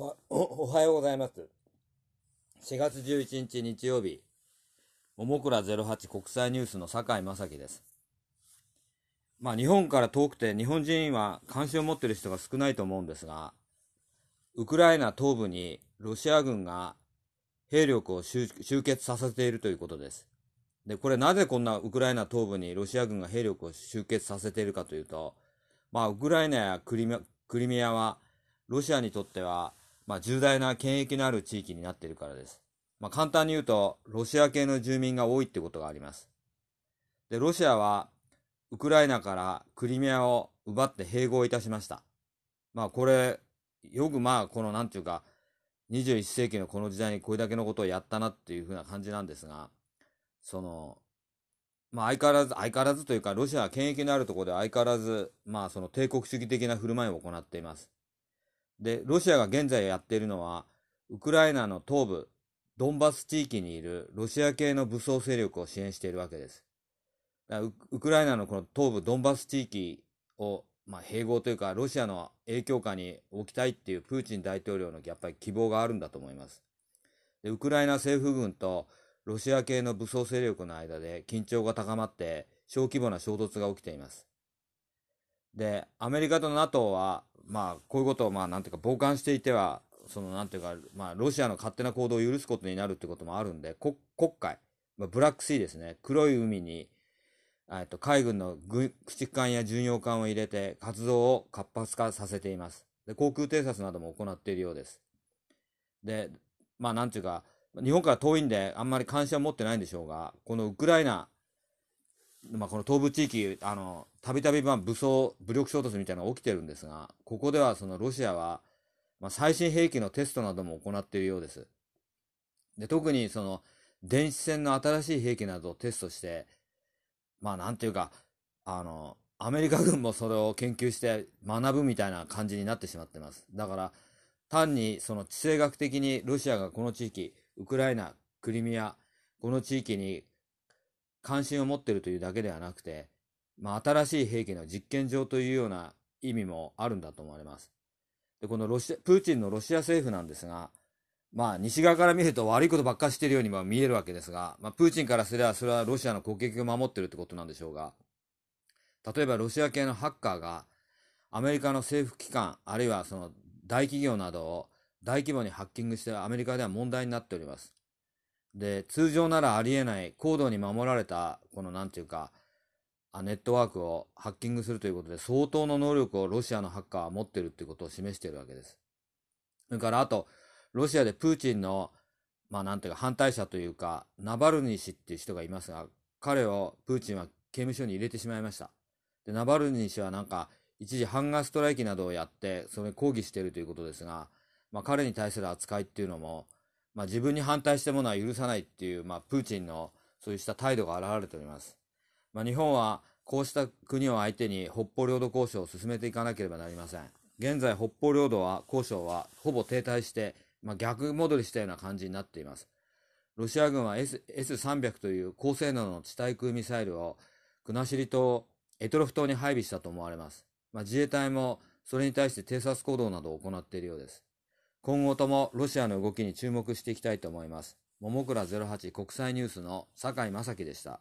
おおはようございます。4月11日日曜日、ももくら08国際ニュースの酒井正樹です。まあ日本から遠くて日本人は関心を持っている人が少ないと思うんですが、ウクライナ東部にロシア軍が兵力を集結させているということです。で、これなぜこんなウクライナ東部にロシア軍が兵力を集結させているかというと、まあウクライナやクリミクリミアはロシアにとっては、まあ、重大な権益のある地域になっているからです。まあ、簡単に言うと、ロシア系の住民が多いってことがあります。で、ロシアは、ウクライナからクリミアを奪って併合いたしました。まあ、これ、よくまあ、この、なんていうか、21世紀のこの時代にこれだけのことをやったなっていうふうな感じなんですが、その、まあ、相変わらず、相変わらずというか、ロシアは権益のあるところで相変わらず、まあ、その帝国主義的な振る舞いを行っています。で、ロシアが現在やっているのは、ウクライナの東部、ドンバス地域にいるロシア系の武装勢力を支援しているわけです。ウクライナのこの東部ドンバス地域を、まあ、併合というか、ロシアの影響下に置きたいっていうプーチン大統領のやっぱり希望があるんだと思います。でウクライナ政府軍とロシア系の武装勢力の間で緊張が高まって小規模な衝突が起きています。で、アメリカと NATO は、まあ、こういうことを、まあ、なんていうか、傍観していては、その、なんていうか、まあ、ロシアの勝手な行動を許すことになるってこともあるんで、黒海、まあ、ブラックシーですね、黒い海に、えっと、海軍の駆逐艦や巡洋艦を入れて活動を活発化させています。で、航空偵察なども行っているようです。で、まあ、なんていうか、日本から遠いんで、あんまり関心は持ってないんでしょうが、このウクライナ、まあ、この東部地域、あの、たびたび、まあ、武装、武力衝突みたいなのが起きてるんですが、ここでは、その、ロシアは、まあ、最新兵器のテストなども行っているようです。で、特に、その、電子戦の新しい兵器などをテストして、まあ、なんていうか、あの、アメリカ軍もそれを研究して学ぶみたいな感じになってしまってます。だから、単に、その、地政学的にロシアがこの地域、ウクライナ、クリミア、この地域に関心を持っているというだけではなくて、まあ、新しい兵器の実験場というような意味もあるんだと思われます。で、このロシア、プーチンのロシア政府なんですが、まあ、西側から見ると悪いことばっかしてるようにも見えるわけですが、まあ、プーチンからすればそれはロシアの国益を守ってるってことなんでしょうが、例えばロシア系のハッカーが、アメリカの政府機関、あるいはその大企業などを大規模にハッキングしてアメリカでは問題になっております。で、通常ならありえない高度に守られた、このなんていうか、ネットワークをハッキングするということで、相当の能力をロシアのハッカーは持ってるということを示しているわけです。それからあと、ロシアでプーチンの、まあなんていうか反対者というか、ナバルニ氏っていう人がいますが、彼をプーチンは刑務所に入れてしまいました。で、ナバルニ氏はなんか、一時ハンガーストライキなどをやって、それに抗議しているということですが、まあ彼に対する扱いっていうのも、まあ、自分に反対したものは許さないっていう、まあ、プーチンのそうした態度が現れております。まあ、日本はこうした国を相手に北方領土交渉を進めていかなければなりません。現在、北方領土は交渉はほぼ停滞して、まあ、逆戻りしたような感じになっています。ロシア軍は S S300 という高性能の地対空ミサイルを国後島、エトロフ島に配備したと思われます。まあ、自衛隊もそれに対して偵察行動などを行っているようです。今後ともロシアの動きに注目していきたいと思います。ももくら08国際ニュースの坂井正樹でした。